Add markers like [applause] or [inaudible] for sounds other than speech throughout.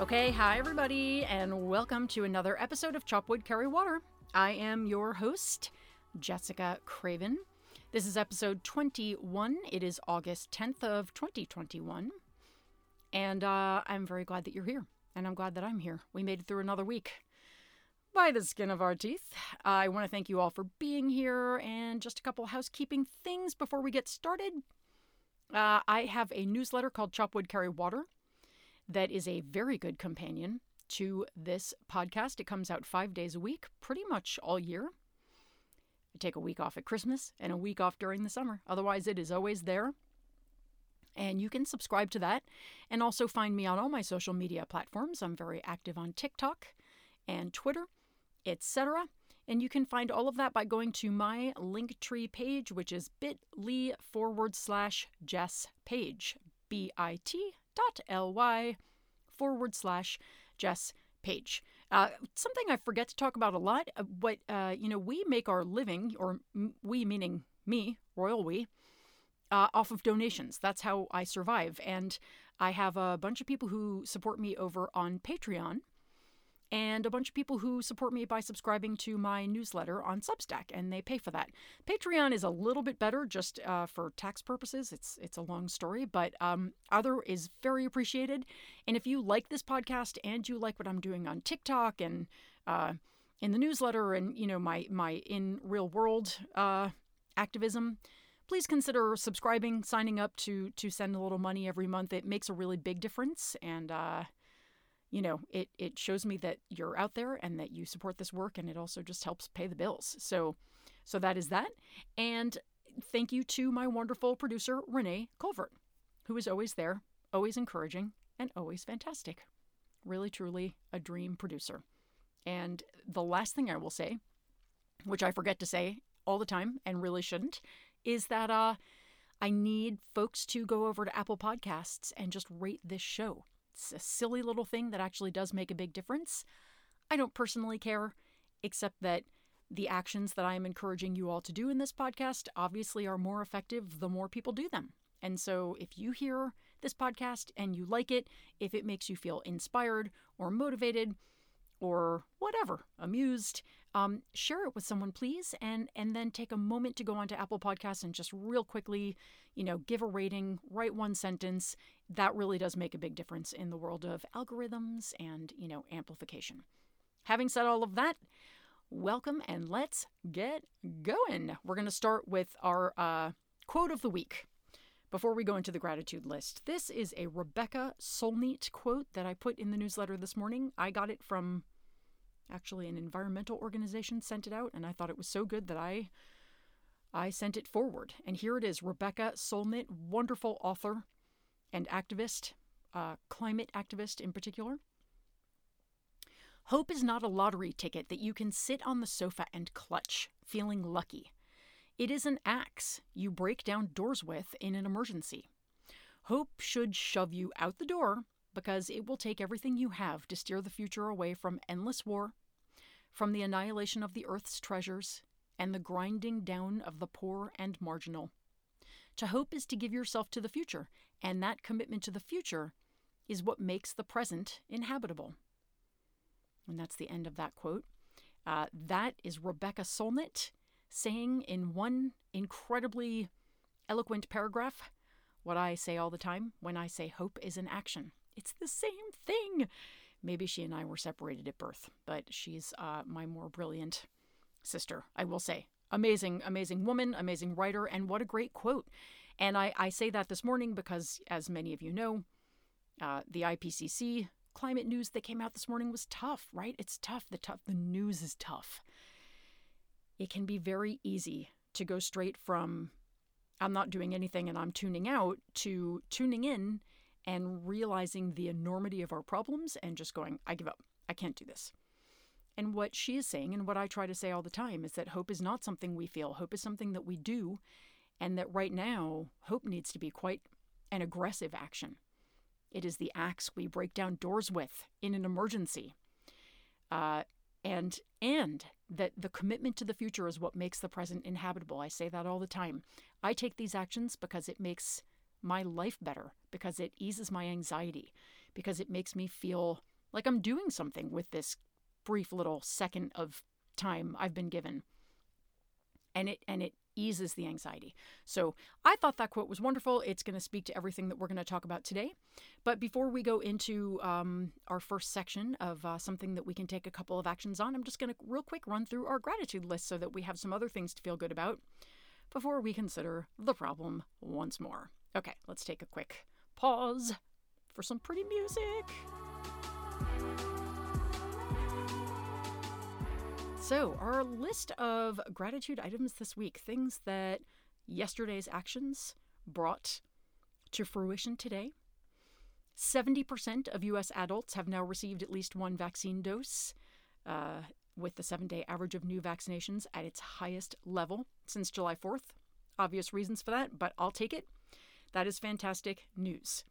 Okay, hi everybody, and welcome to another episode of Chopwood Carry Water. I am your host, Jessica Craven. This is episode 21. It is August 10th of 2021. And uh, I'm very glad that you're here, and I'm glad that I'm here. We made it through another week by the skin of our teeth. I want to thank you all for being here, and just a couple housekeeping things before we get started. Uh, I have a newsletter called Chopwood Carry Water that is a very good companion to this podcast. It comes out five days a week, pretty much all year. I take a week off at Christmas and a week off during the summer. Otherwise, it is always there. And you can subscribe to that and also find me on all my social media platforms. I'm very active on TikTok and Twitter, etc. And you can find all of that by going to my Linktree page, which is bit.ly forward slash Jess Page, B I T dot L-Y forward slash Jess Page. Uh, something I forget to talk about a lot, uh, but, uh, you know, we make our living, or we meaning me, Royal We, uh, off of donations. That's how I survive. And I have a bunch of people who support me over on Patreon and a bunch of people who support me by subscribing to my newsletter on Substack, and they pay for that. Patreon is a little bit better just uh, for tax purposes. It's it's a long story, but um, other is very appreciated. And if you like this podcast and you like what I'm doing on TikTok and uh, in the newsletter and you know my my in real world uh, activism, please consider subscribing, signing up to to send a little money every month. It makes a really big difference, and uh, you know, it it shows me that you're out there and that you support this work, and it also just helps pay the bills. So, so that is that. And thank you to my wonderful producer Renee Colvert, who is always there, always encouraging, and always fantastic. Really, truly a dream producer. And the last thing I will say, which I forget to say all the time and really shouldn't, is that uh, I need folks to go over to Apple Podcasts and just rate this show. It's a silly little thing that actually does make a big difference. I don't personally care, except that the actions that I am encouraging you all to do in this podcast obviously are more effective the more people do them. And so if you hear this podcast and you like it, if it makes you feel inspired or motivated or whatever, amused, um, share it with someone, please, and and then take a moment to go onto Apple Podcasts and just real quickly, you know, give a rating, write one sentence. That really does make a big difference in the world of algorithms and you know amplification. Having said all of that, welcome and let's get going. We're going to start with our uh, quote of the week. Before we go into the gratitude list, this is a Rebecca Solnit quote that I put in the newsletter this morning. I got it from Actually, an environmental organization sent it out, and I thought it was so good that I I sent it forward. And here it is Rebecca Solnit, wonderful author and activist, uh, climate activist in particular. Hope is not a lottery ticket that you can sit on the sofa and clutch, feeling lucky. It is an axe you break down doors with in an emergency. Hope should shove you out the door because it will take everything you have to steer the future away from endless war, from the annihilation of the earth's treasures, and the grinding down of the poor and marginal. To hope is to give yourself to the future, and that commitment to the future is what makes the present inhabitable. And that's the end of that quote. Uh, that is Rebecca Solnit saying in one incredibly eloquent paragraph what I say all the time when I say hope is an action. It's the same thing. Maybe she and I were separated at birth, but she's uh, my more brilliant sister, I will say. Amazing, amazing woman, amazing writer, and what a great quote. And I, I say that this morning because, as many of you know, uh, the IPCC climate news that came out this morning was tough, right? It's tough. The tough, the news is tough. It can be very easy to go straight from I'm not doing anything and I'm tuning out to tuning in and realizing the enormity of our problems and just going, I give up. I can't do this. And what she is saying, and what I try to say all the time, is that hope is not something we feel. Hope is something that we do. And that right now, hope needs to be quite an aggressive action. It is the axe we break down doors with in an emergency. Uh, and and that the commitment to the future is what makes the present inhabitable. I say that all the time. I take these actions because it makes my life better because it eases my anxiety, because it makes me feel like I'm doing something with this brief little second of time I've been given. And it and it eases the anxiety. So I thought that quote was wonderful. It's going to speak to everything that we're going to talk about today. But before we go into um, our first section of uh, something that we can take a couple of actions on, I'm just going to real quick run through our gratitude list so that we have some other things to feel good about before we consider the problem once more. Okay, let's take a quick pause for some pretty music. So, our list of gratitude items this week, things that yesterday's actions brought to fruition today. 70% of US adults have now received at least one vaccine dose, uh, with the seven day average of new vaccinations at its highest level since July 4th. Obvious reasons for that, but I'll take it. That is fantastic news.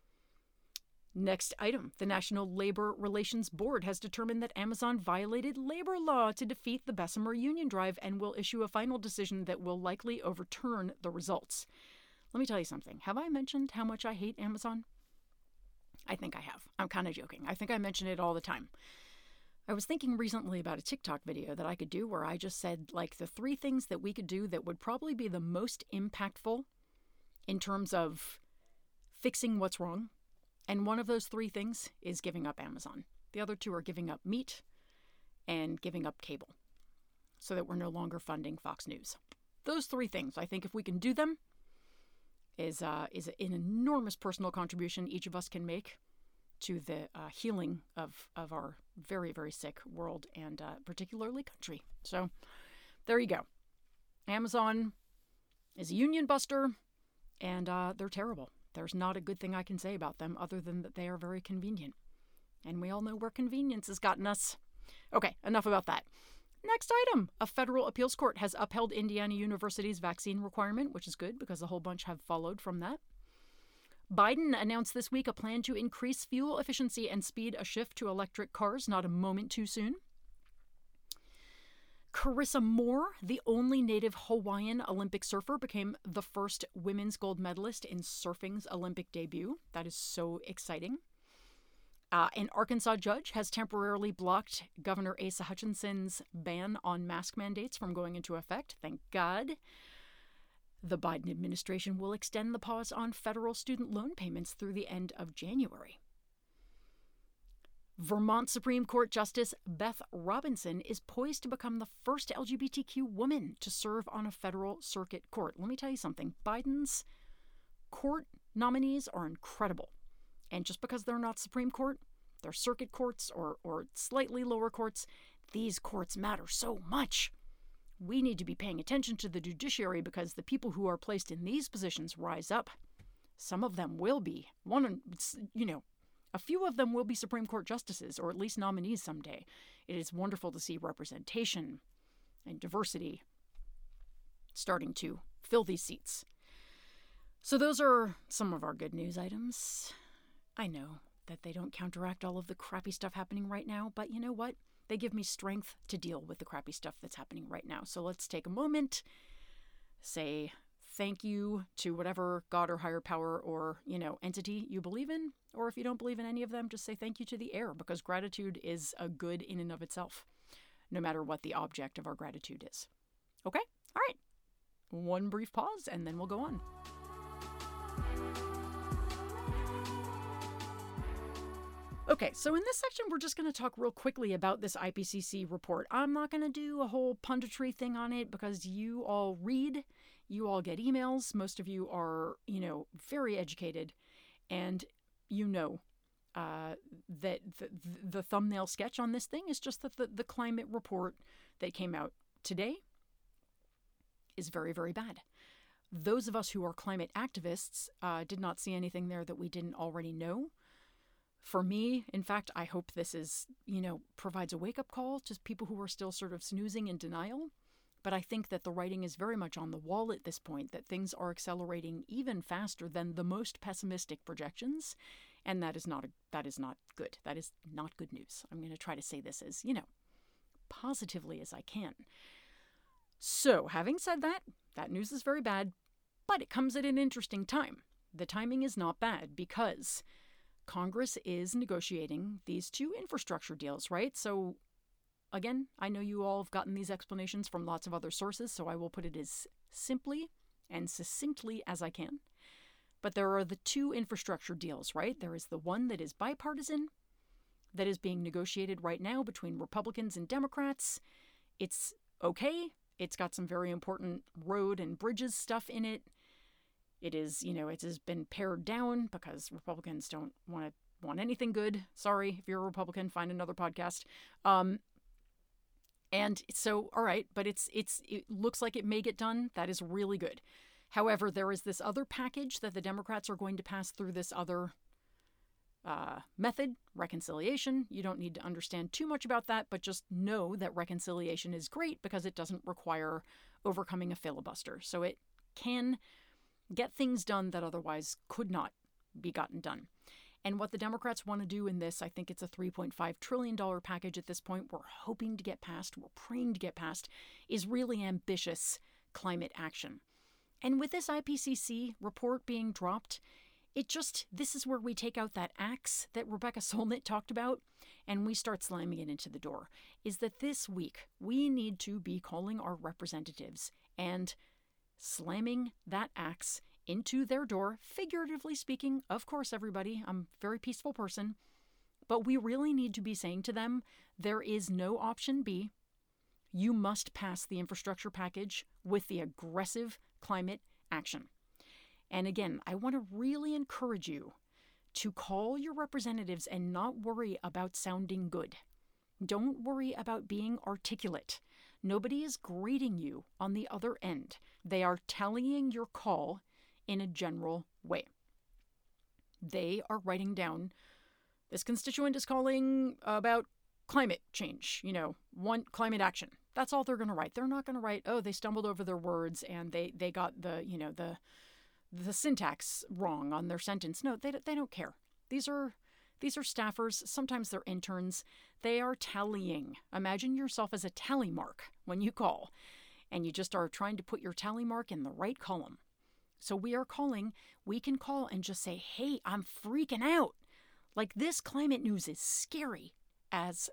Next item The National Labor Relations Board has determined that Amazon violated labor law to defeat the Bessemer union drive and will issue a final decision that will likely overturn the results. Let me tell you something. Have I mentioned how much I hate Amazon? I think I have. I'm kind of joking. I think I mention it all the time. I was thinking recently about a TikTok video that I could do where I just said, like, the three things that we could do that would probably be the most impactful in terms of fixing what's wrong and one of those three things is giving up Amazon. The other two are giving up meat and giving up cable so that we're no longer funding Fox News. Those three things, I think if we can do them, is, uh, is an enormous personal contribution each of us can make to the uh, healing of, of our very, very sick world and uh, particularly country. So there you go. Amazon is a union buster and uh, they're terrible. There's not a good thing I can say about them other than that they are very convenient. And we all know where convenience has gotten us. Okay, enough about that. Next item A federal appeals court has upheld Indiana University's vaccine requirement, which is good because a whole bunch have followed from that. Biden announced this week a plan to increase fuel efficiency and speed a shift to electric cars, not a moment too soon. Carissa Moore, the only native Hawaiian Olympic surfer, became the first women's gold medalist in surfing's Olympic debut. That is so exciting. Uh, an Arkansas judge has temporarily blocked Governor Asa Hutchinson's ban on mask mandates from going into effect. Thank God. The Biden administration will extend the pause on federal student loan payments through the end of January. Vermont Supreme Court Justice Beth Robinson is poised to become the first LGBTQ woman to serve on a federal circuit court. Let me tell you something Biden's court nominees are incredible. And just because they're not Supreme Court, they're circuit courts or, or slightly lower courts, these courts matter so much. We need to be paying attention to the judiciary because the people who are placed in these positions rise up. Some of them will be. One, you know, a few of them will be Supreme Court justices, or at least nominees someday. It is wonderful to see representation and diversity starting to fill these seats. So, those are some of our good news items. I know that they don't counteract all of the crappy stuff happening right now, but you know what? They give me strength to deal with the crappy stuff that's happening right now. So, let's take a moment, say thank you to whatever God or higher power or, you know, entity you believe in. Or if you don't believe in any of them, just say thank you to the air because gratitude is a good in and of itself, no matter what the object of our gratitude is. Okay? All right. One brief pause and then we'll go on. Okay, so in this section, we're just going to talk real quickly about this IPCC report. I'm not going to do a whole punditry thing on it because you all read you all get emails. Most of you are, you know, very educated, and you know uh, that the, the thumbnail sketch on this thing is just that the, the climate report that came out today is very, very bad. Those of us who are climate activists uh, did not see anything there that we didn't already know. For me, in fact, I hope this is, you know, provides a wake up call to people who are still sort of snoozing in denial but I think that the writing is very much on the wall at this point, that things are accelerating even faster than the most pessimistic projections. And that is not a, that is not good. That is not good news. I'm going to try to say this as, you know, positively as I can. So, having said that, that news is very bad, but it comes at an interesting time. The timing is not bad because Congress is negotiating these two infrastructure deals, right? So, again, I know you all have gotten these explanations from lots of other sources, so I will put it as simply and succinctly as I can. But there are the two infrastructure deals, right? There is the one that is bipartisan, that is being negotiated right now between Republicans and Democrats. It's okay. It's got some very important road and bridges stuff in it. It is, you know, it has been pared down because Republicans don't want to want anything good. Sorry, if you're a Republican, find another podcast. Um, and so, all right, but it's it's it looks like it may get done. That is really good. However, there is this other package that the Democrats are going to pass through this other uh, method, reconciliation. You don't need to understand too much about that, but just know that reconciliation is great because it doesn't require overcoming a filibuster. So it can get things done that otherwise could not be gotten done. And what the Democrats want to do in this, I think it's a $3.5 trillion package at this point, we're hoping to get passed, we're praying to get passed, is really ambitious climate action. And with this IPCC report being dropped, it just, this is where we take out that axe that Rebecca [laughs] Solnit talked about and we start slamming it into the door. Is that this week we need to be calling our representatives and slamming that axe into their door, figuratively speaking. Of course, everybody, I'm a very peaceful person. But we really need to be saying to them there is no option B. You must pass the infrastructure package with the aggressive climate action. And again, I want to really encourage you to call your representatives and not worry about sounding good. Don't worry about being articulate. Nobody is grading you on the other end. They are tallying your call in a general way. They are writing down this constituent is calling about climate change, you know, one climate action. That's all they're going to write. They're not going to write, "Oh, they stumbled over their words and they they got the, you know, the the syntax wrong on their sentence." No, they they don't care. These are these are staffers, sometimes they're interns. They are tallying. Imagine yourself as a tally mark when you call, and you just are trying to put your tally mark in the right column. So we are calling, we can call and just say, hey, I'm freaking out. Like this climate news is scary as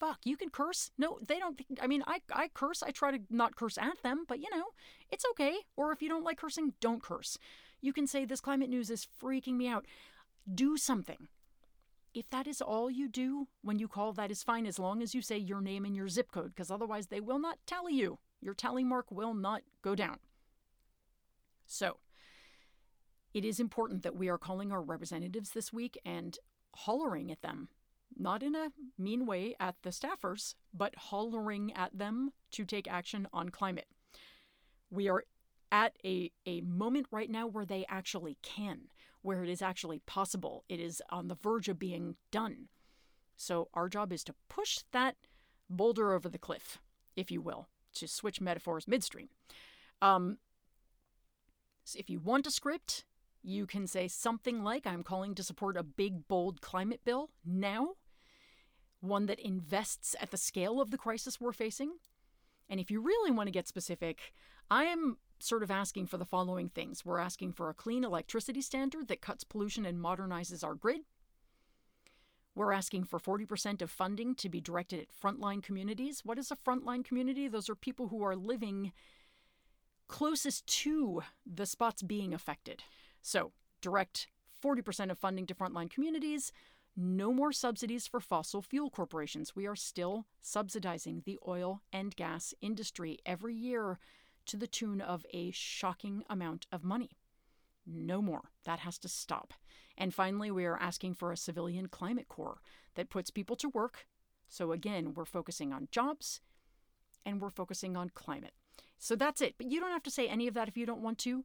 fuck. You can curse. No, they don't. I mean, I, I curse. I try to not curse at them, but you know, it's okay. Or if you don't like cursing, don't curse. You can say, this climate news is freaking me out. Do something. If that is all you do when you call, that is fine as long as you say your name and your zip code, because otherwise they will not tally you. Your tally mark will not go down. So, it is important that we are calling our representatives this week and hollering at them. Not in a mean way at the staffers, but hollering at them to take action on climate. We are at a, a moment right now where they actually can where it is actually possible. It is on the verge of being done. So our job is to push that boulder over the cliff, if you will, to switch metaphors midstream. Um, so if you want a script, you can say something like I'm calling to support a big, bold climate bill now, one that invests at the scale of the crisis we're facing. And if you really want to get specific, I am sort of asking for the following things. We're asking for a clean electricity standard that cuts pollution and modernizes our grid. We're asking for 40% of funding to be directed at frontline communities. What is a frontline community? Those are people who are living closest to the spots being affected. So, direct 40% of funding to frontline communities. No more subsidies for fossil fuel corporations. We are still subsidizing the oil and gas industry every year to the tune of a shocking amount of money. No more. That has to stop. And finally, we are asking for a civilian climate corps that puts people to work. So again, we're focusing on jobs and we're focusing on climate. So that's it. But you don't have to say any of that if you don't want to.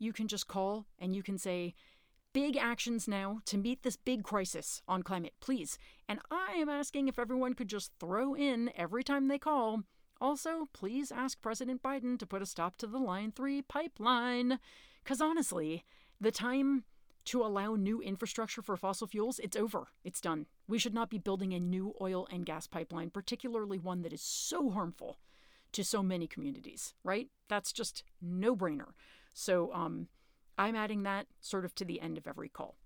You can just call and you can say, big actions now to meet this big crisis on climate, please. And I am asking if everyone could just throw in every time they call also, please ask President Biden to put a stop to the Line 3 pipeline. Because honestly, the time to allow new infrastructure for fossil fuels, it's over. It's done. We should not be building a new oil and gas pipeline, particularly one that is so harmful to so many communities, right? That's just no brainer. So um, I'm adding that sort of to the end of every call.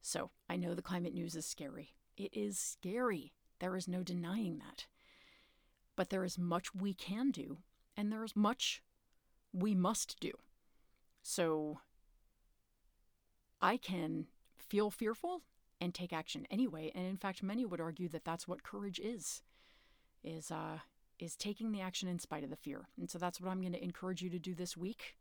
So I know the climate news is scary. It is scary. There is no denying that. But there is much we can do, and there is much we must do. So I can feel fearful and take action anyway. And in fact, many would argue that that's what courage is, is uh, is taking the action in spite of the fear. And so that's what I'm going to encourage you to do this week.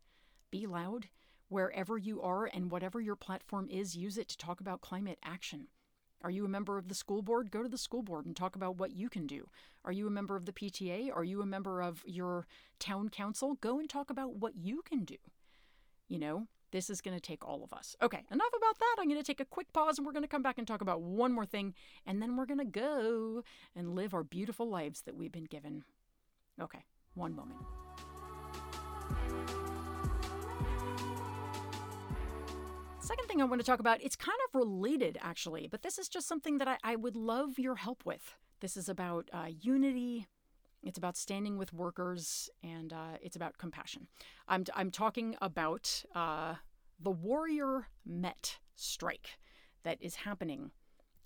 Be loud wherever you are and whatever your platform is. Use it to talk about climate action. Are you a member of the school board? Go to the school board and talk about what you can do. Are you a member of the PTA? Are you a member of your town council? Go and talk about what you can do. You know, this is going to take all of us. Okay, enough about that. I'm going to take a quick pause and we're going to come back and talk about one more thing, and then we're going to go and live our beautiful lives that we've been given. Okay, one moment. Second thing I want to talk about, it's kind of related actually, but this is just something that I, I would love your help with. This is about uh, unity, it's about standing with workers, and uh, it's about compassion. I'm, I'm talking about uh, the Warrior Met strike that is happening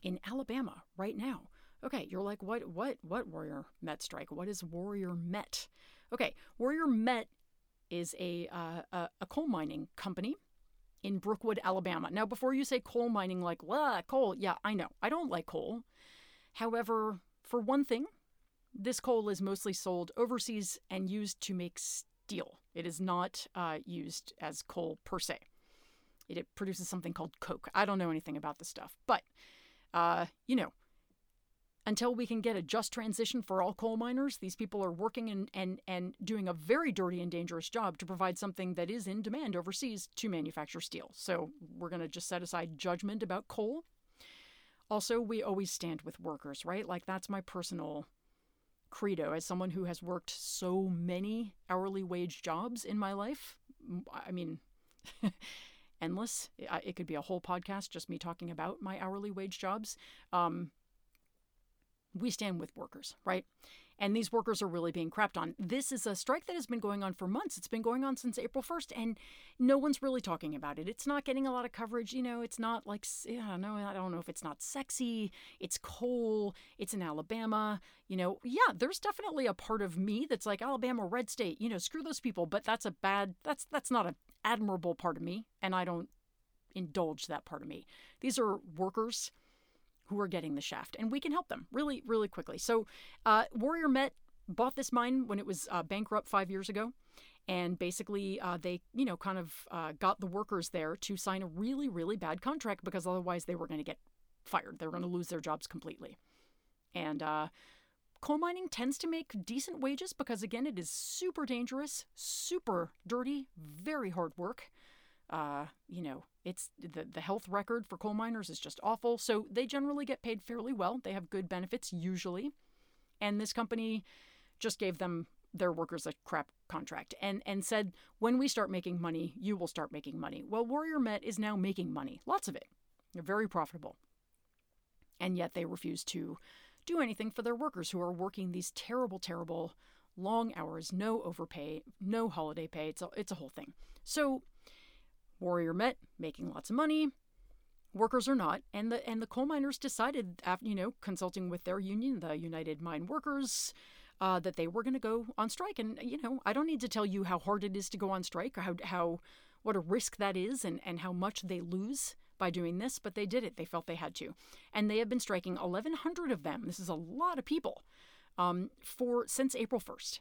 in Alabama right now. Okay, you're like, what, what, what Warrior Met strike? What is Warrior Met? Okay, Warrior Met is a, uh, a, a coal mining company in Brookwood, Alabama. Now, before you say coal mining, like, well, coal, yeah, I know. I don't like coal. However, for one thing, this coal is mostly sold overseas and used to make steel. It is not uh, used as coal per se. It, it, produces something called coke. I don't know anything about this stuff, but uh, you know, until we can get a just transition for all coal miners, these people are working and, and, and doing a very dirty and dangerous job to provide something that is in demand overseas to manufacture steel. So we're going to just set aside judgment about coal. Also, we always stand with workers, right? Like that's my personal credo as someone who has worked so many hourly wage jobs in my life. I mean, [laughs] endless. It could be a whole podcast just me talking about my hourly wage jobs. Um, we stand with workers, right? And these workers are really being crapped on. This is a strike that has been going on for months. It's been going on since April 1st, and no one's really talking about it. It's not getting a lot of coverage. You know, it's not like, I don't know, I don't know if it's not sexy. It's coal. It's in Alabama. You know, yeah, there's definitely a part of me that's like, Alabama, red state, you know, screw those people. But that's a bad, that's, that's not an admirable part of me. And I don't indulge that part of me. These are workers who are getting the shaft, and we can help them really, really quickly. So, uh, Warrior Met bought this mine when it was uh, bankrupt five years ago. And basically, uh, they, you know, kind of uh, got the workers there to sign a really, really bad contract because otherwise they were going to get fired. They were going to lose their jobs completely. And uh, coal mining tends to make decent wages because, again, it is super dangerous, super dirty, very hard work. Uh, you know, it's the, the health record for coal miners is just awful. So they generally get paid fairly well. They have good benefits usually. And this company just gave them their workers a crap contract and, and said, when we start making money, you will start making money. Well, Warrior Met is now making money, lots of it. They're very profitable. And yet they refuse to do anything for their workers who are working these terrible, terrible long hours, no overpay, no holiday pay. It's a, it's a whole thing. So Warrior Met making lots of money, workers are not, and the and the coal miners decided after you know consulting with their union, the United Mine Workers, uh, that they were going to go on strike. And you know, I don't need to tell you how hard it is to go on strike, or how how what a risk that is, and and how much they lose by doing this, but they did it. They felt they had to, and they have been striking 1,100 of them. This is a lot of people um, for since April 1st.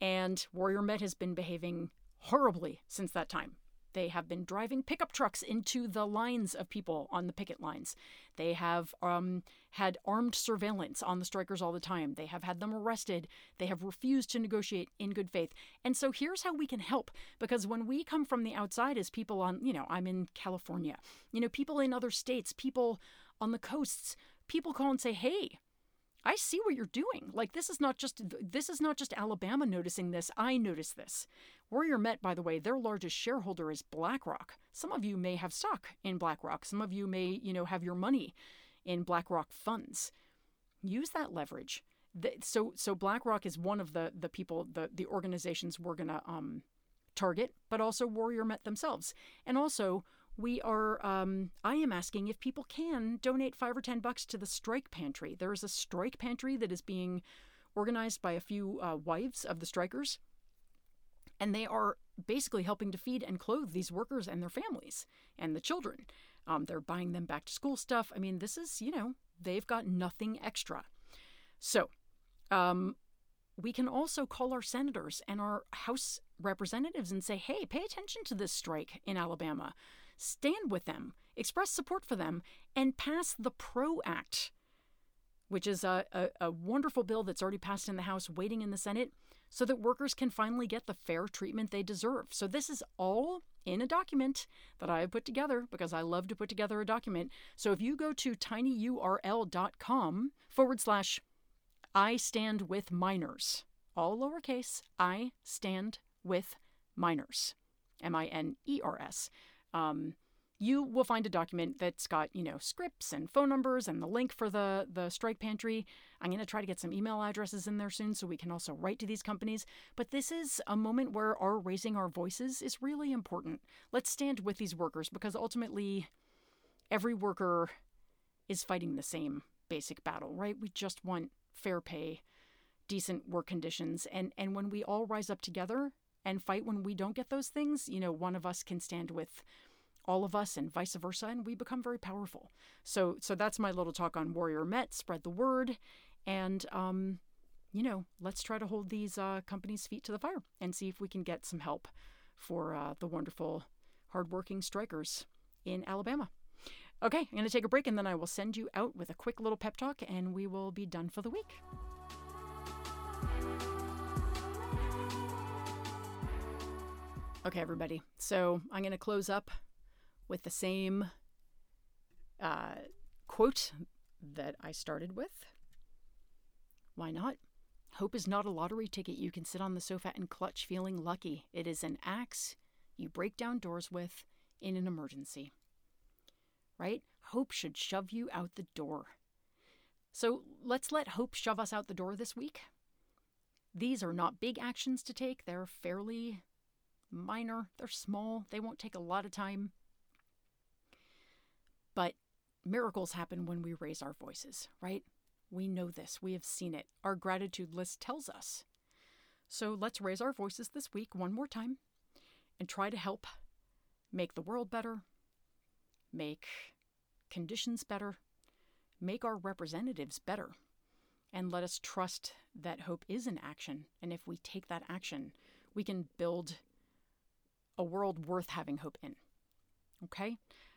And Warrior Met has been behaving horribly since that time. They have been driving pickup trucks into the lines of people on the picket lines. They have um, had armed surveillance on the strikers all the time. They have had them arrested. They have refused to negotiate in good faith. And so here's how we can help because when we come from the outside as people on, you know, I'm in California, you know, people in other states, people on the coasts, people call and say, hey, I see what you're doing. Like this is not just this is not just Alabama noticing this. I notice this. Warrior Met, by the way, their largest shareholder is BlackRock. Some of you may have stock in BlackRock. Some of you may, you know, have your money in BlackRock funds. Use that leverage. So so BlackRock is one of the the people the the organizations we're gonna um target, but also Warrior Met themselves, and also we are um, i am asking if people can donate five or ten bucks to the strike pantry. There is a strike pantry that is being organized by a few uh, wives of the strikers. And they are basically helping to feed and clothe these workers and their families and the children. Um, they're buying them back to school stuff. I mean this is you know they've got nothing extra. So um, we can also call our senators and our house representatives and say hey pay attention to this strike in alabama stand with them, express support for them, and pass the PRO Act, which is a, a, a, wonderful bill that's already passed in the House, waiting in the Senate, so that workers can finally get the fair treatment they deserve. So, this is all in a document that I have put together because I love to put together a document. So, if you go to tinyurl.com forward slash I stand with miners, all lowercase, I stand with miners, M I N E R S um, you will find a document that's got you know scripts and phone numbers and the link for the the strike pantry. I'm going to try to get some email addresses in there soon so we can also write to these companies. But this is a moment where our raising our voices is really important. Let's stand with these workers because ultimately every worker is fighting the same basic battle right? We just want fair pay decent work conditions. And and when we all rise up together and fight when we don't get those things, you know, one of us can stand with all of us and vice versa and we become very powerful. So so that's my little talk on Warrior Met, spread the word and um you know, let's try to hold these uh, companies' feet to the fire and see if we can get some help for uh, the wonderful, hardworking strikers in Alabama. Okay, I'm going to take a break and then I will send you out with a quick little pep talk and we will be done for the week. Okay, everybody. So I'm going to close up with the same uh, quote that I started with. Why not? Hope is not a lottery ticket you can sit on the sofa and clutch feeling lucky. It is an axe you break down doors with in an emergency. Right? Hope should shove you out the door. So let's let hope shove us out the door this week. These are not big actions to take, they're fairly minor, they're small, they won't take a lot of time. But miracles happen when we raise our voices, right? We know this, we have seen it. Our gratitude list tells us. So let's raise our voices this week one more time and try to help make the world better, make conditions better, make our representatives better. And let us trust that hope is an action. And if we take that action, we can build a world worth having hope in. Okay?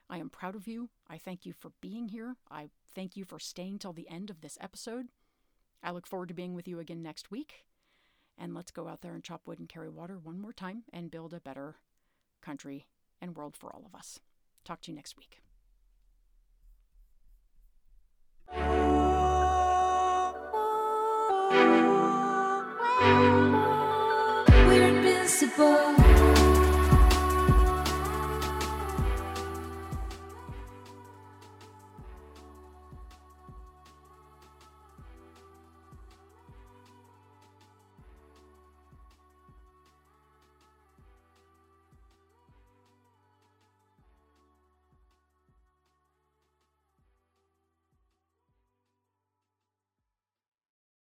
I am proud of you. I thank you for being here. I thank you for staying till the end of this episode. I look forward to being with you again next week. And let's go out there and chop wood and carry water one more time and build a better country and world for all of us. Talk to you next week. We're invincible.